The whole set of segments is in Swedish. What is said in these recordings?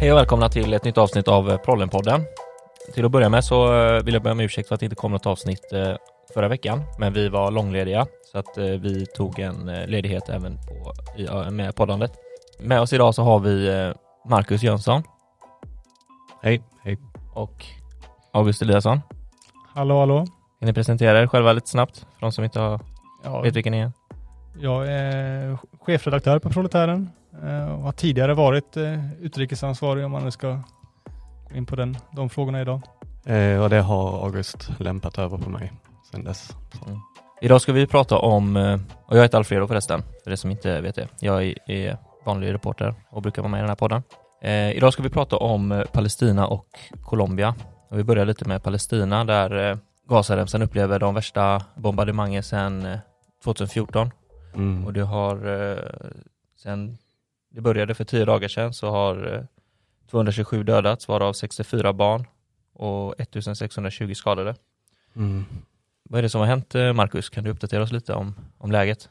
Hej och välkomna till ett nytt avsnitt av Prollenpodden. Till att börja med så eh, vill jag be om ursäkt för att det inte kom något avsnitt eh, förra veckan, men vi var långlediga så att eh, vi tog en ledighet även på, med poddandet. Med oss idag så har vi Marcus Jönsson. Hej, hej. Och August Eliasson. Hallå, hallå. Kan ni presentera er själva lite snabbt för de som inte har, ja, vet vilken ni är? Jag är chefredaktör på Proletären och har tidigare varit utrikesansvarig om man nu ska gå in på den, de frågorna idag. Eh, och det har August lämpat över på mig sedan dess. Mm. Idag ska vi prata om, eh, och jag heter Alfredo förresten, för det som inte vet det. Jag är vanlig reporter och brukar vara med i den här podden. Eh, idag ska vi prata om eh, Palestina och Colombia. Och vi börjar lite med Palestina där eh, Gazaremsan upplever de värsta bombardemangen sedan 2014. Eh, mm. Och det har eh, sen det började för tio dagar sedan så har 227 dödats, varav 64 barn och 1620 skadade. Mm. Vad är det som har hänt, eh, Marcus? Kan du uppdatera oss lite om, om läget?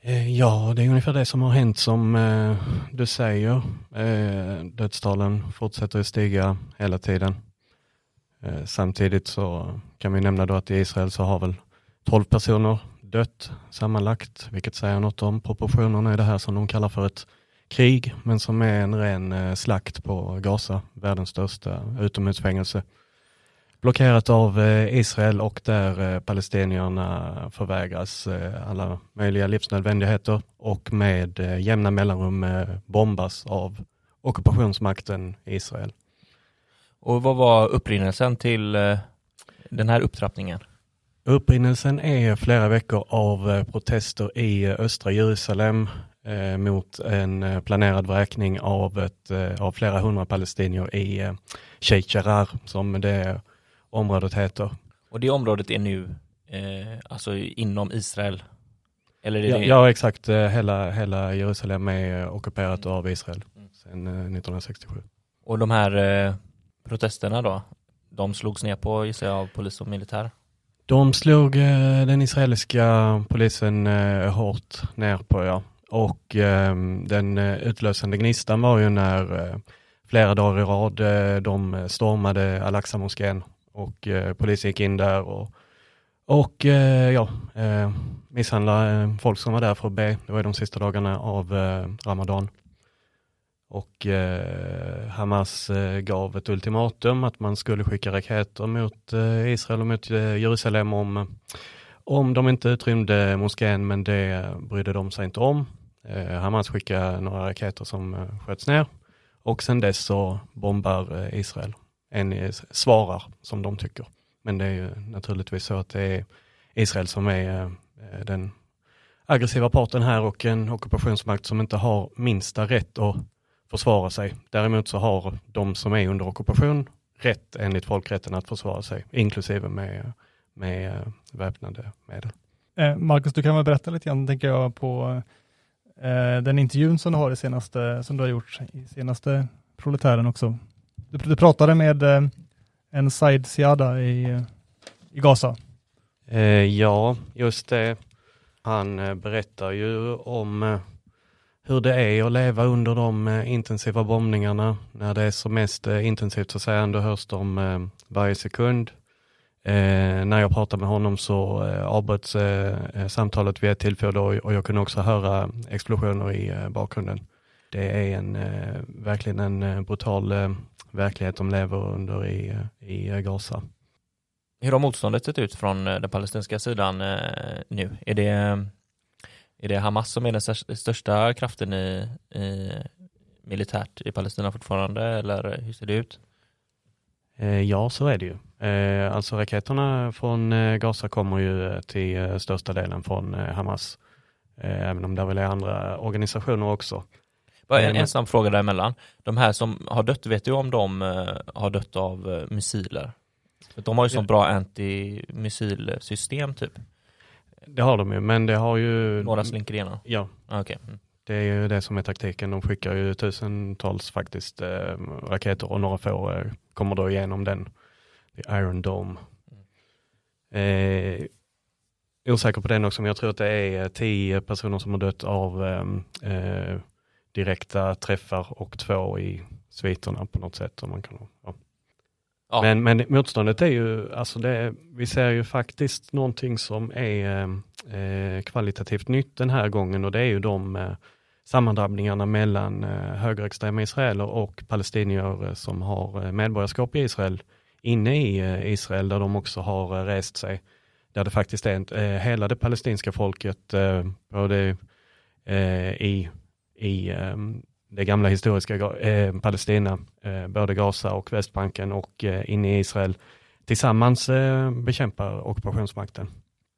Eh, ja, det är ungefär det som har hänt som eh, du säger. Eh, dödstalen fortsätter att stiga hela tiden. Eh, samtidigt så kan vi nämna då att i Israel så har väl 12 personer dött sammanlagt, vilket säger något om proportionerna i det här som de kallar för ett krig, men som är en ren eh, slakt på Gaza, världens största utomhusfängelse. Blockerat av eh, Israel och där eh, palestinierna förvägras alla möjliga livsnödvändigheter och med jämna mellanrum bombas av ockupationsmakten Israel. Och vad var upprinnelsen till den här upptrappningen? Upprinnelsen är flera veckor av protester i östra Jerusalem eh, mot en eh, planerad vräkning av, ett, eh, av flera hundra palestinier i eh, Sheikh Jarrah, som det området heter. Och det området är nu eh, alltså inom Israel? Eller ja, det... ja, exakt. Eh, hela, hela Jerusalem är ockuperat mm. av Israel sedan 1967. Och de här protesterna då, de slogs ner på gissar jag av polis och militär? De slog eh, den israeliska polisen eh, hårt ner på, ja. Och ehm, eh, den utlösande gnistan var ju när eh, flera dagar i rad eh, de stormade Al-Aqsa-moskén och eh, polisen gick in där och, och eh, ja, eh, misshandlade eh, folk som var där för att be. Det var de sista dagarna av Ramadan. Och eh, Hamas eh, gav ett ultimatum att man skulle skicka raketer mot eh, Israel och mot Jerusalem om om de inte utrymde moskén, men det brydde de sig inte om. Eh, Hamas skickade några raketer som eh, sköts ner och sen dess så bombar eh, Israel. En svarar som de tycker. Men det är ju naturligtvis så att det är Israel som är den aggressiva parten här och en ockupationsmakt som inte har minsta rätt att försvara sig. Däremot så har de som är under ockupation rätt enligt folkrätten att försvara sig, inklusive med, med väpnade medel. Marcus, du kan väl berätta lite grann, tänker jag, på Eh, den intervjun som du har i senaste, som du har gjort i senaste Proletären också. Du, du pratade med eh, en Said Siada i, i Gaza. Eh, ja, just det. Han berättar ju om hur det är att leva under de eh, intensiva bombningarna. När det är som mest eh, intensivt så säger han, då hörs de eh, varje sekund. Eh, när jag pratade med honom så eh, avbröts eh, samtalet vid ett tillfälle och, och jag kunde också höra explosioner i eh, bakgrunden. Det är en, eh, verkligen en brutal eh, verklighet de lever under i, i Gaza. Hur har motståndet sett ut från den palestinska sidan nu? Är det, är det Hamas som är den största kraften i, i militärt i Palestina fortfarande eller hur ser det ut? Ja, så är det ju. Eh, alltså raketerna från eh, Gaza kommer ju eh, till eh, största delen från eh, Hamas. Eh, även om det väl är andra organisationer också. Bara en, en snabb fråga däremellan. De här som har dött, vet du om de har dött av missiler? De har ju så bra antimissilsystem typ. Det har de ju, men det har ju... Några slinker igenom? Ja. Ah, okay. Mm. Det är ju det som är taktiken. De skickar ju tusentals faktiskt eh, raketer och några få eh, kommer då igenom den Iron Dome. Eh, osäker på den också, men jag tror att det är tio personer som har dött av ehm, eh, direkta träffar och två i sviterna på något sätt. Som man kan, ja. Ja. Men, men motståndet är ju, alltså det, vi ser ju faktiskt någonting som är eh, kvalitativt nytt den här gången och det är ju de eh, sammandrabbningarna mellan eh, högerextrema israeler och palestinier eh, som har eh, medborgarskap i Israel inne i eh, Israel där de också har eh, rest sig. Där det faktiskt är eh, hela det palestinska folket, eh, både eh, i, i eh, det gamla historiska eh, Palestina, eh, både Gaza och Västbanken och eh, inne i Israel tillsammans eh, bekämpar ockupationsmakten.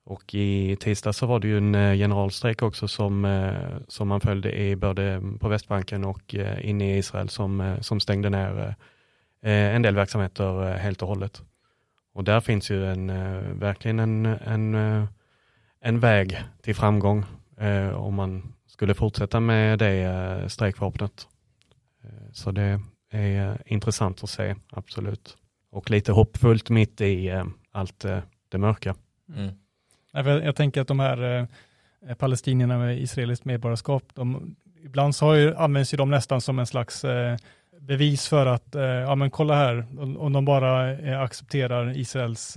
Och i tisdag så var det ju en eh, generalstrejk också som, eh, som man följde i både på Västbanken och eh, inne i Israel som, eh, som stängde ner eh, eh, en del verksamheter eh, helt och hållet. Och där finns ju en, eh, verkligen en, en, eh, en väg till framgång eh, om man skulle fortsätta med det eh, strejkvapnet. Eh, så det är eh, intressant att se, absolut. Och lite hoppfullt mitt i allt det mörka. Mm. Jag, tänker att de här palestinierna med israeliskt medborgarskap, de, ibland så har ju, används ju de nästan som en slags bevis för att, ja men kolla här, om, de bara accepterar Israels,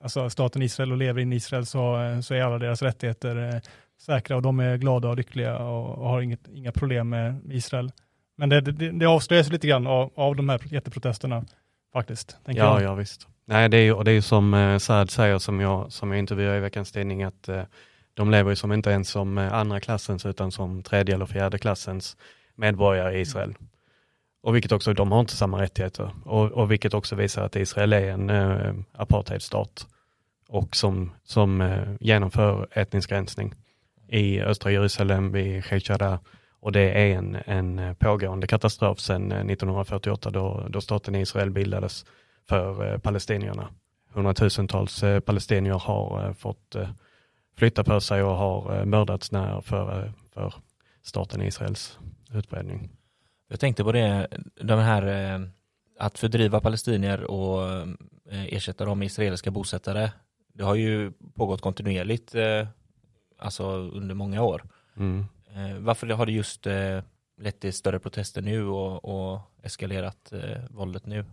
alltså staten Israel och lever in i Israel så, så är alla deras rättigheter säkra och de är glada och lyckliga och, och har inget, inga problem med Israel. Men det, det, det avslöjas lite grann av, av de här jätteprotesterna faktiskt. Ja, jag. ja visst. Nej, det är ju, och det är som eh, Saad säger, som jag, som jag intervjuar i veckans tidning, att eh, de lever ju som inte ens som eh, andra klassens, utan som tredje eller fjärde klassens medborgare i Israel. Och vilket också, de har inte samma rättigheter. Och, och vilket också visar att Israel är en eh, apartheidstat. Och som, som eh, genomför etnisk rensning i östra Jerusalem, vid Sheikh Och det är en, en eh, pågående katastrof sedan eh, 1948 då, då staten Israel bildades för eh, palestinierna. Hundratusentals palestinier har fått flytta på sig och har mördats när för, för staten Israels utbredning. Jag tänkte på det, de här att fördriva palestinier och ersätta dem med israeliska bosättare. Det har ju pågått kontinuerligt, alltså under många år. Mm. Eh, varför har det just eh, lett till större protester nu och, och eskalerat eh, våldet nu?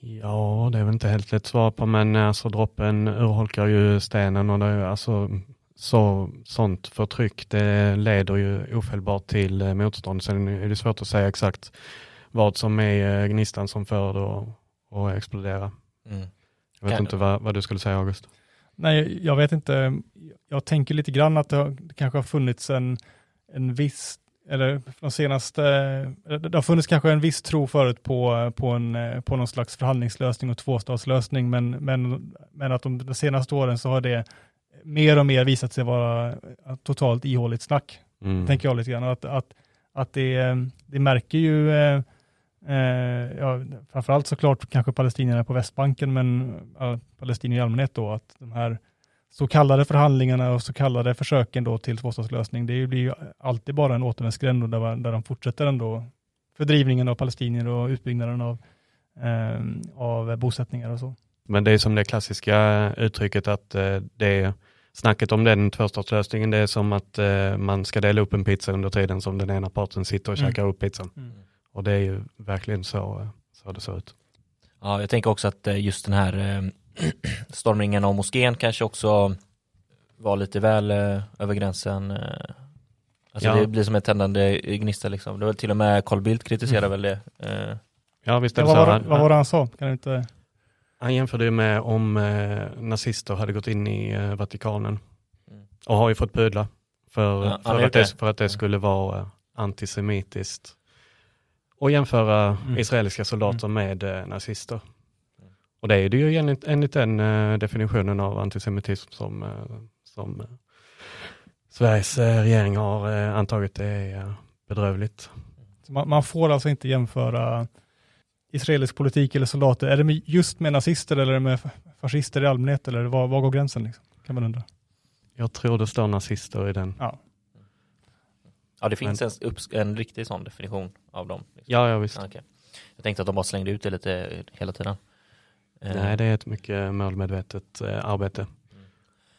Ja, det är väl inte helt lätt svar på, men alltså droppen urholkar ju stenen och det är alltså så, sånt förtryck, det leder ju ofelbart till motstånd. Sen är det svårt att säga exakt vad som är gnistan som får det att explodera. Mm. Jag vet Kan- inte vad, vad du skulle säga August. Nej, jag vet inte. Jag tänker lite grann att det, kanske har funnits en, en viss, eller de senaste, det har funnits kanske en viss tro förut på, på, en, på någon slags förhandlingslösning och tvåstatslösning, men, men, men att de, de senaste åren så har det mer och mer visat sig vara totalt ihåligt snack, Mm. tänker jag lite grann. Att, att, att det, det märker ju, eh, eh, ja, framförallt såklart kanske palestinierna på Västbanken, men ja, palestinier i allmänhet då, att de här så kallade förhandlingarna och så kallade försöken då till tvåstatslösning, det blir ju alltid bara en återvändsgränd där, där de fortsätter ändå fördrivningen av palestinier och utbyggnaden av, eh, av bosättningar och så. Men det är som det klassiska uttrycket att eh, det snacket om den tvåstatslösningen, det är som att eh, man ska dela upp en pizza under tiden som den ena parten sitter och Mm. käkar upp pizzan. Och det är ju verkligen så, eh, så det ser ut. Ja, jag tänker också att eh, just den här eh, stormningen av moskén kanske också var lite väl över gränsen. Alltså Ja. det blir som ett tändande gnista liksom. Det var till och med Carl Bildt kritiserade Mm. väl det. Ja visst är Ja, det vad, så. var, det- vad var det han sa? Kan du inte... Han jämförde ju med om nazister hade gått in i Vatikanen Mm. och har ju fått bödla för, Ja, för, att det, för att det skulle vara antisemitiskt. Och jämföra Mm. israeliska soldater med eh, nazister. Mm. Och det är det ju enligt, enligt den eh, definitionen av antisemitism som, eh, som Sveriges regering har antagit. Det är bedrövligt. Man, man får alltså inte jämföra israelisk politik eller soldater. Är det med, just med nazister eller är det med fascister i allmänhet eller var, var går gränsen? Liksom? Kan man undra. Jag tror det står nazister i den. Ja. Ja, det finns en, en riktig sån definition av dem. Liksom. Ja, ja visst. Ja, okej. Jag tänkte att de bara slängde ut det lite hela tiden. Eh, Nej, det är ett mycket målmedvetet eh, arbete.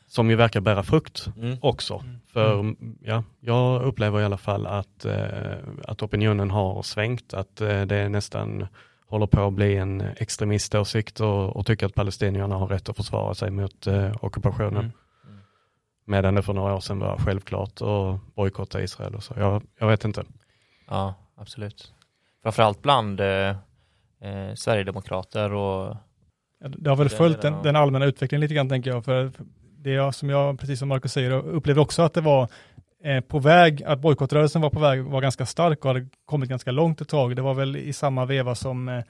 som ju verkar bära frukt Mm. också. Mm. För ja, jag upplever i alla fall att, eh, att opinionen har svängt, att eh, det nästan håller på att bli en extremiståsikt och, och tycker att palestinierna har rätt att försvara sig mot eh, ockupationen. Mm. Medan det för några år sedan var självklart att bojkotta Israel och så. Jag, jag vet inte. Ja, absolut. Framförallt bland eh, eh, Sverigedemokrater och Det har väl följt den, den allmänna utvecklingen lite grann tänker jag. För det jag, som jag, precis som Marcus säger, upplevde också att det var eh, på väg, att bojkottrörelsen var på väg, var ganska stark och hade kommit ganska långt ett tag. Det var väl i samma veva som, eh,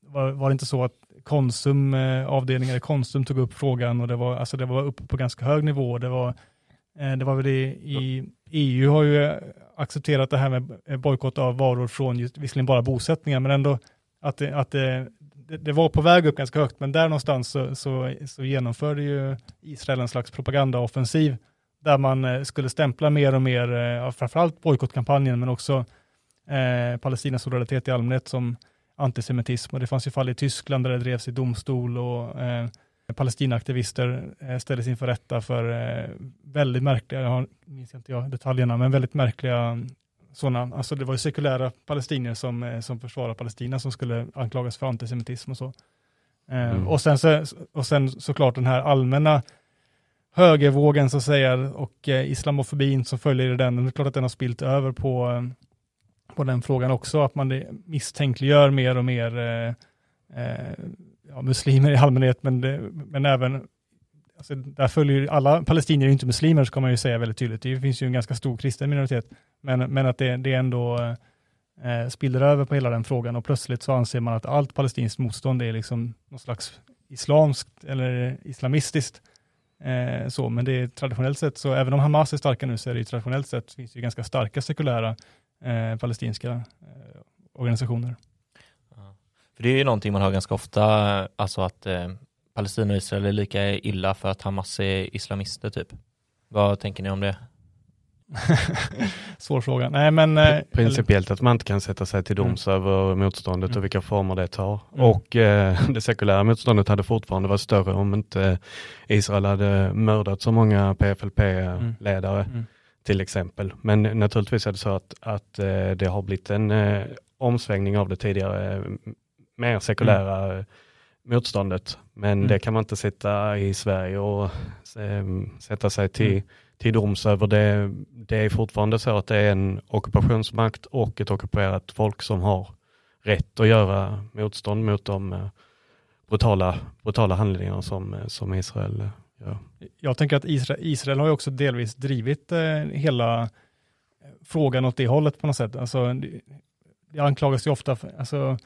var, var det inte så att Konsum, eh, avdelningen i Konsum tog upp frågan och det var, alltså det var uppe på ganska hög nivå. Det var, eh, det var väl det i EU har ju eh, accepterat det här med bojkott av varor från just, visserligen bara bosättningar, men ändå att det, att det, det, var på väg upp ganska högt, men där någonstans så, så, så genomförde ju Israel en slags propagandaoffensiv där man skulle stämpla mer och mer, framförallt bojkottkampanjen, men också eh, Palestinas solidaritet i allmänhet som antisemitism. Och det fanns ju fall i Tyskland där det drevs i domstol och eh, Palestinaaktivister eh, ställdes inför rätta för eh, väldigt märkliga, jag har, minns inte jag detaljerna, men väldigt märkliga sådana, alltså det var ju sekulära palestinier som, eh, som försvarar Palestina som skulle anklagas för antisemitism och så. Eh, Mm. Och sen, så, och sen såklart den här allmänna högervågen så att säga och eh, islamofobin som följer den, det är klart att den har spilt över på, eh, på den frågan också, att man misstänkliggör mer och mer eh, eh, ja, muslimer i allmänhet, men, det, men även Alltså, där följer ju, alla palestinier är inte muslimer, ska man ju säga väldigt tydligt. Det finns ju en ganska stor kristen minoritet, men, men att det, det ändå eh, spiller över på hela den frågan och plötsligt så anser man att allt palestinskt motstånd är liksom någon slags islamskt eller islamistiskt. Eh, så, men det är traditionellt sett, så även om Hamas är starka nu, så är det ju traditionellt sett finns det ju ganska starka sekulära eh, palestinska eh, organisationer. För det är ju någonting man hör ganska ofta, alltså att eh, Palestina och Israel är lika illa för att Hamas är islamister typ. Vad tänker ni om det? Svår fråga. Nej, men... eh, Principiellt att man inte kan sätta sig till doms över motståndet Mm. och vilka former det tar. Mm. Och eh, det sekulära motståndet hade fortfarande varit större om inte Israel hade mördat så många PFLP-ledare Mm. Till exempel. Men naturligtvis är det så att, att eh, det har blivit en eh, omsvängning av det tidigare eh, mer sekulära eh, motståndet. Men Mm. det kan man inte sitta i Sverige och sätta sig till, Mm. till doms över. Det, det är fortfarande så att det är en ockupationsmakt och ett ockuperat folk som har rätt att göra motstånd mot de brutala, brutala handlingar som, som Israel Ja. Jag tänker att Israel, Israel har ju också delvis drivit eh, hela eh, frågan åt det hållet på något sätt. Alltså, det, anklagas ju ofta, för, alltså,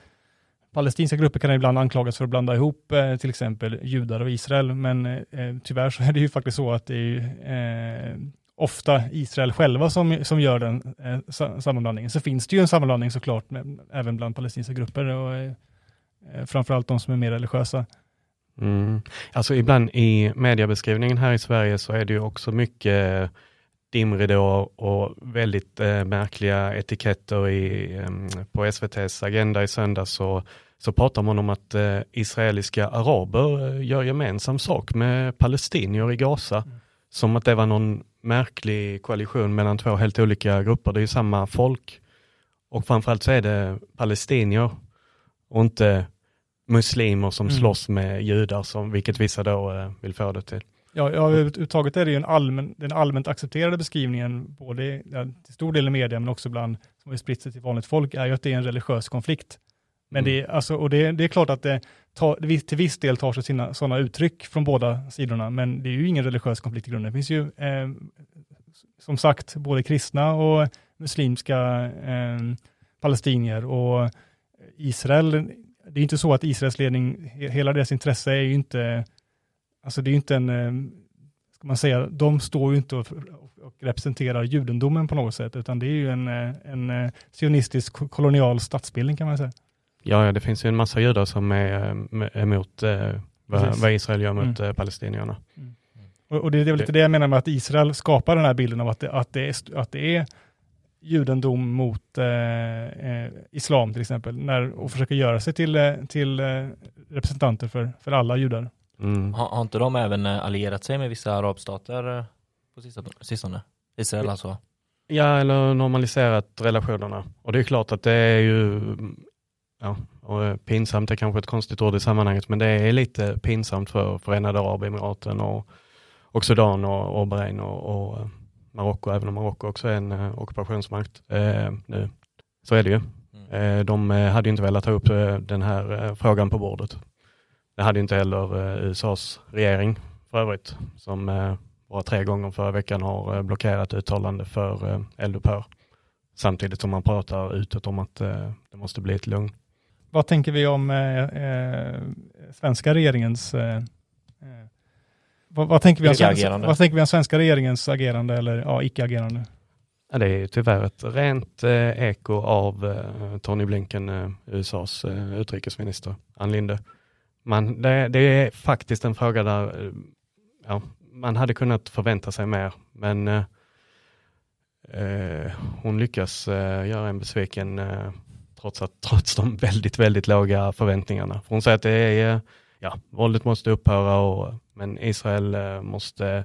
palestinska grupper kan ibland anklagas för att blanda ihop eh, till exempel judar och Israel, men eh, eh tyvärr så är det ju faktiskt så att det är ju, eh, ofta Israel själva som, som gör den eh, sammanblandningen. Så finns det ju en sammanblandning såklart, med, även bland palestinska grupper och eh, eh, framförallt de som är mer religiösa. Mm. Alltså ibland i mediebeskrivningen här i Sverige så är det ju också mycket dimridåer och väldigt eh, märkliga etiketter i, em, på SVTs agenda i söndags så, så pratar man om att eh, israeliska araber eh, gör gemensam sak med palestinier i Gaza. Mm. Som att det var någon märklig koalition mellan två helt olika grupper. Det är ju samma folk. Och framförallt så är det palestinier och inte muslimer som Mm. slåss med judar, som, vilket vissa då eh, vill få det till. Ja, ja överhuvudtaget är det ju en allmän, den allmänt accepterade beskrivningen, både ja, till stor del i media, men också bland, som har spritt sig till vanligt folk, är ju att det är en religiös konflikt. Men Mm. det, är, alltså, och det, det är klart att det viss- till viss del tar sig sina sådana uttryck från båda sidorna, men det är ju ingen religiös konflikt i grunden. Det finns ju, eh, som sagt, både kristna och muslimska eh, palestinier och Israel, det är inte så att Israels ledning, he- hela deras intresse är ju inte Alltså det är ju inte en, eh, ska man säga, de står ju inte och, och, representerar judendomen på något sätt, utan det är ju en, eh, en eh, sionistisk ko- kolonial statsbildning kan man säga. Ja, ja, det finns ju en massa judar som är emot eh, vad, vad Israel gör mot Mm. palestinierna. Och, och det är väl lite det jag menar med att Israel skapar den här bilden av att det, att det, är, att det är judendom mot eh, eh, islam till exempel, när, och försöker göra sig till, eh, till eh, representanter för, för alla judar. Mm. Har, har inte de även allierat sig med vissa arabstater på sistone? Israel alltså? Ja, eller normaliserat relationerna. Och det är klart att det är ju, ja, och pinsamt är kanske ett konstigt ord i sammanhanget, men det är lite pinsamt för Förenade Arabemiraten och, och Sudan och, och Bahrain och, och Marocko, även om Marocko också är en eh, ockupationsmakt eh, nu. Så är det ju. Mm. Eh, de eh, hade inte velat ta upp eh, den här eh, frågan på bordet. Det hade inte heller eh, USAs regering för övrigt, som eh, bara tre gånger förra veckan har eh, blockerat uttalande för eh, eldupphör. Samtidigt som man pratar utåt om att eh, det måste bli ett lugn. Vad tänker vi om eh, eh, svenska regeringens eh, vad, vad, tänker vi om, svenska- vad tänker vi om svenska regeringens agerande eller ja, icke-agerande? Ja, det är ju tyvärr ett rent eh, eko av eh, Tony Blinken, eh, USAs eh, utrikesminister, Ann Linde. Man, det, det är faktiskt en fråga där eh, ja, man hade kunnat förvänta sig mer, men eh, eh, hon lyckas eh, göra en besviken trots, att, trots de väldigt, väldigt låga förväntningarna. För hon säger att det är, ja, våldet måste upphöra, och, men Israel eh, måste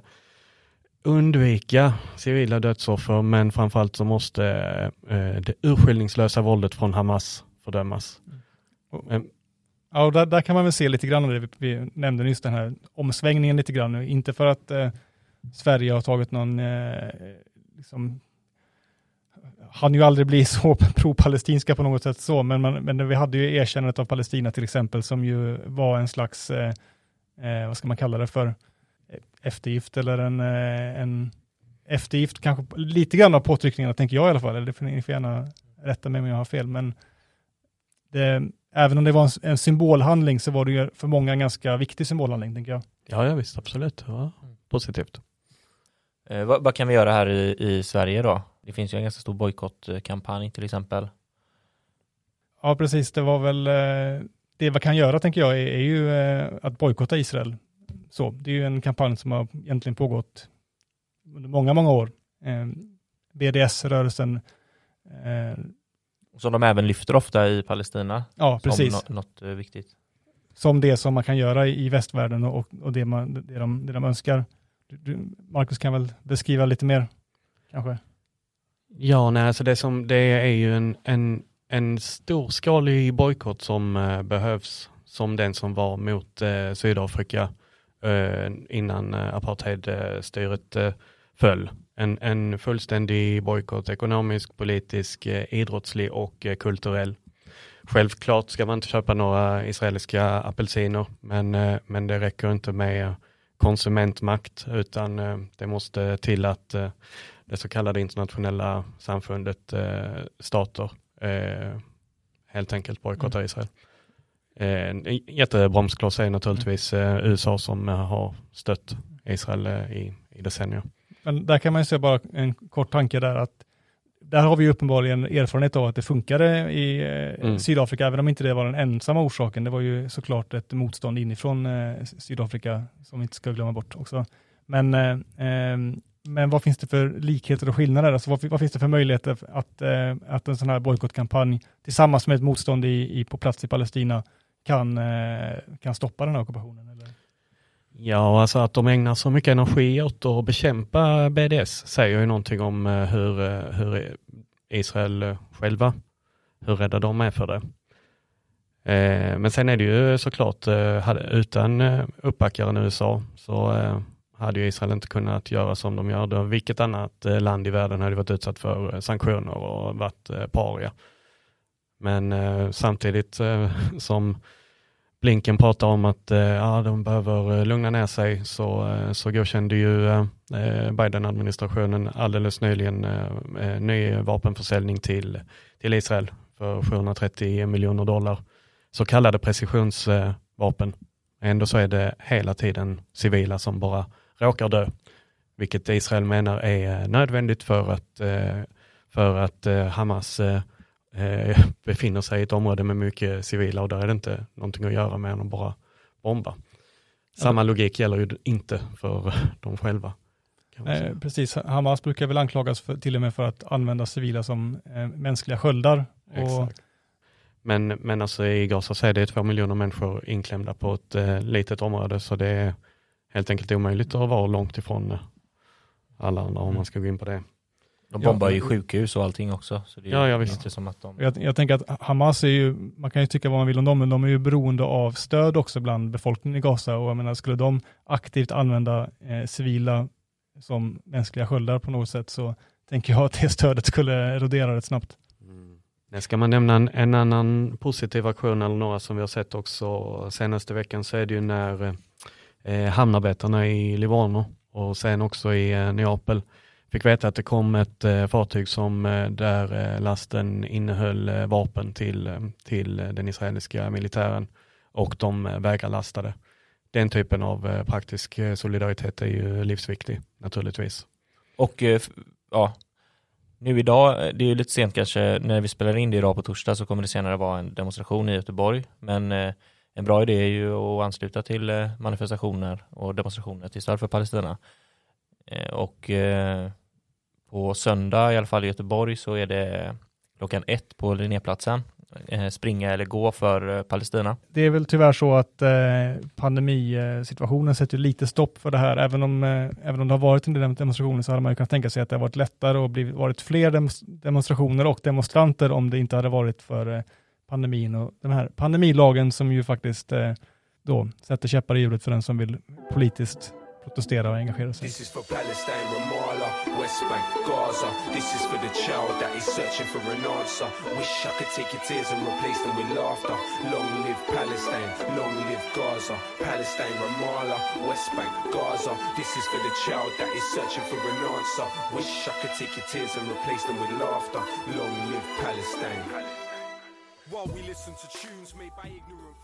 undvika civila dödsoffer, men framförallt så måste eh, eh, det urskillningslösa våldet från Hamas fördömas. Mm. Ja, och där, där kan man väl se lite grann, av det vi, vi nämnde nyss, den här omsvängningen lite grann. nu. Inte för att eh, Sverige har tagit någon, eh, liksom, han ju aldrig bli så pro-palestinska på något sätt så, men, man, men vi hade ju erkännandet av Palestina till exempel, som ju var en slags, eh, eh, vad ska man kalla det för, eftergift eller en, eh, en eftergift, kanske lite grann av påtryckningarna, tänker jag i alla fall, eller ni får gärna rätta mig om jag har fel, men det, även om det var en, en symbolhandling så var det ju för många en ganska viktig symbolhandling, tänker jag. ja, ja, visst, absolut. Ja, positivt. Eh, vad, vad kan vi göra här i, i Sverige då? Det finns ju en ganska stor bojkottkampanj till exempel. Ja, precis. Det var väl eh, det man kan göra, tänker jag, är, är ju eh, att bojkotta Israel. Så, det är ju en kampanj som har egentligen pågått under många, många år. Eh, BDS-rörelsen, eh, Som de även lyfter ofta i Palestina. ja, precis. Som nå- något viktigt. som det som man kan göra i västvärlden och, och det, man, det, de, det de önskar. Marcus kan väl beskriva lite mer, kanske? Ja, nej, alltså det, som, det är ju en, en, en storskalig bojkott som eh, behövs, som den som var mot eh, Sydafrika eh, innan eh, apartheidstyret eh, föll. En, en fullständig bojkott, ekonomisk, politisk, eh, idrottslig och eh, kulturell. Självklart ska man inte köpa några israeliska apelsiner, men, eh, men det räcker inte med konsumentmakt, utan eh, det måste till att eh, det så kallade internationella samfundet, eh, stater, eh, helt enkelt bojkottar Israel. Eh, en jättebromskloss är naturligtvis eh, USA som eh, har stött Israel i, i decennier. Men där kan man ju säga bara en kort tanke där att där har vi uppenbarligen erfarenhet av att det funkade i Mm. Sydafrika, även om inte det var den ensamma orsaken. Det var ju såklart ett motstånd inifrån Sydafrika som vi inte ska glömma bort också. Men, eh, ehm, men vad finns det för likheter och skillnader? Alltså vad, vad finns det för möjligheter att, eh, att en sån här bojkottkampanj tillsammans med ett motstånd i, i, på plats i Palestina kan, eh, kan stoppa den här ockupationen? Eller? Ja, alltså att de ägnar så mycket energi åt att bekämpa BDS säger ju någonting om eh, hur, eh, hur Israel själva, hur rädda de är för det. Eh, Men sen är det ju såklart, eh, utan uppbackaren USA så hade ju Israel inte kunnat göra som de gör. Då Vilket annat eh, land i världen hade varit utsatt för eh, sanktioner och varit eh, paria. Men eh, samtidigt eh, som Blinken pratar om att eh, ja, de behöver lugna ner sig så, så godkände ju eh, Biden-administrationen alldeles nyligen eh, ny vapenförsäljning till, till Israel för 730 miljoner dollar. Så kallade precisionsvapen. Ändå så är det hela tiden civila som bara råkar dö. Vilket Israel menar är eh, nödvändigt för att, eh, för att eh, Hamas befinner sig i ett område med mycket civila och där är det inte någonting att göra med än att bara bomba. Samma logik gäller ju inte för dem själva. Eh, precis, Hamas brukar väl anklagas för, till och med för att använda civila som eh, mänskliga sköldar. Och. Men, men alltså i Gaza så är det två miljoner människor inklämda på ett eh, litet område så det är helt enkelt omöjligt att vara långt ifrån alla andra om man ska gå in på det. De bombar ju sjukhus och allting också. Så det är Ja, ja, visst. inte som att de... Jag, jag tänker att Hamas är ju, man kan ju tycka vad man vill om dem, men de är ju beroende av stöd också bland befolkningen i Gaza och jag menar, skulle de aktivt använda eh, civila som mänskliga sköldar på något sätt så tänker jag att det stödet skulle erodera rätt snabbt. Mm. Ska man nämna en, en annan positiv aktion eller några som vi har sett också senaste veckan så är det ju när eh, hamnarbetarna i Livorno och sen också i eh, Neapel fick veta att det kom ett eh, fartyg som eh, där eh, lasten innehöll eh, vapen till, eh, till eh, den israeliska militären och de eh, vägrade lasta det. Den typen av eh, praktisk eh, solidaritet är ju livsviktig naturligtvis. Och eh, ja, nu idag, eh, det är ju lite sent kanske, när vi spelar in det idag på torsdag så kommer det senare vara en demonstration i Göteborg. Men eh, en bra idé är ju att ansluta till eh, manifestationer och demonstrationer till stöd för Palestina. Eh, och eh, på söndag, i alla fall i Göteborg, så är det klockan ett på Linnéplatsen. Springa eller gå för Palestina. Det är väl tyvärr så att eh, pandemisituationen sätter lite stopp för det här. Även om, eh, även om det har varit en del demonstrationer så hade man ju kunnat tänka sig att det har varit lättare och blivit, varit fler dem- demonstrationer och demonstranter om det inte hade varit för eh, pandemin och den här pandemilagen som ju faktiskt eh, då sätter käppar i hjulet för den som vill politiskt protestera och engagera sig. This is for Palestine, Ramallah, West Bank, Gaza. This is for the child that is searching for an answer. Wish I could take your tears and replace them with laughter. Long live Palestine, long live Gaza. Palestine, Ramallah, West Bank, Gaza. This is for the child that is searching for an answer. Wish I could take your tears and replace them with laughter. Long live Palestine. While we listen to tunes made by ignorant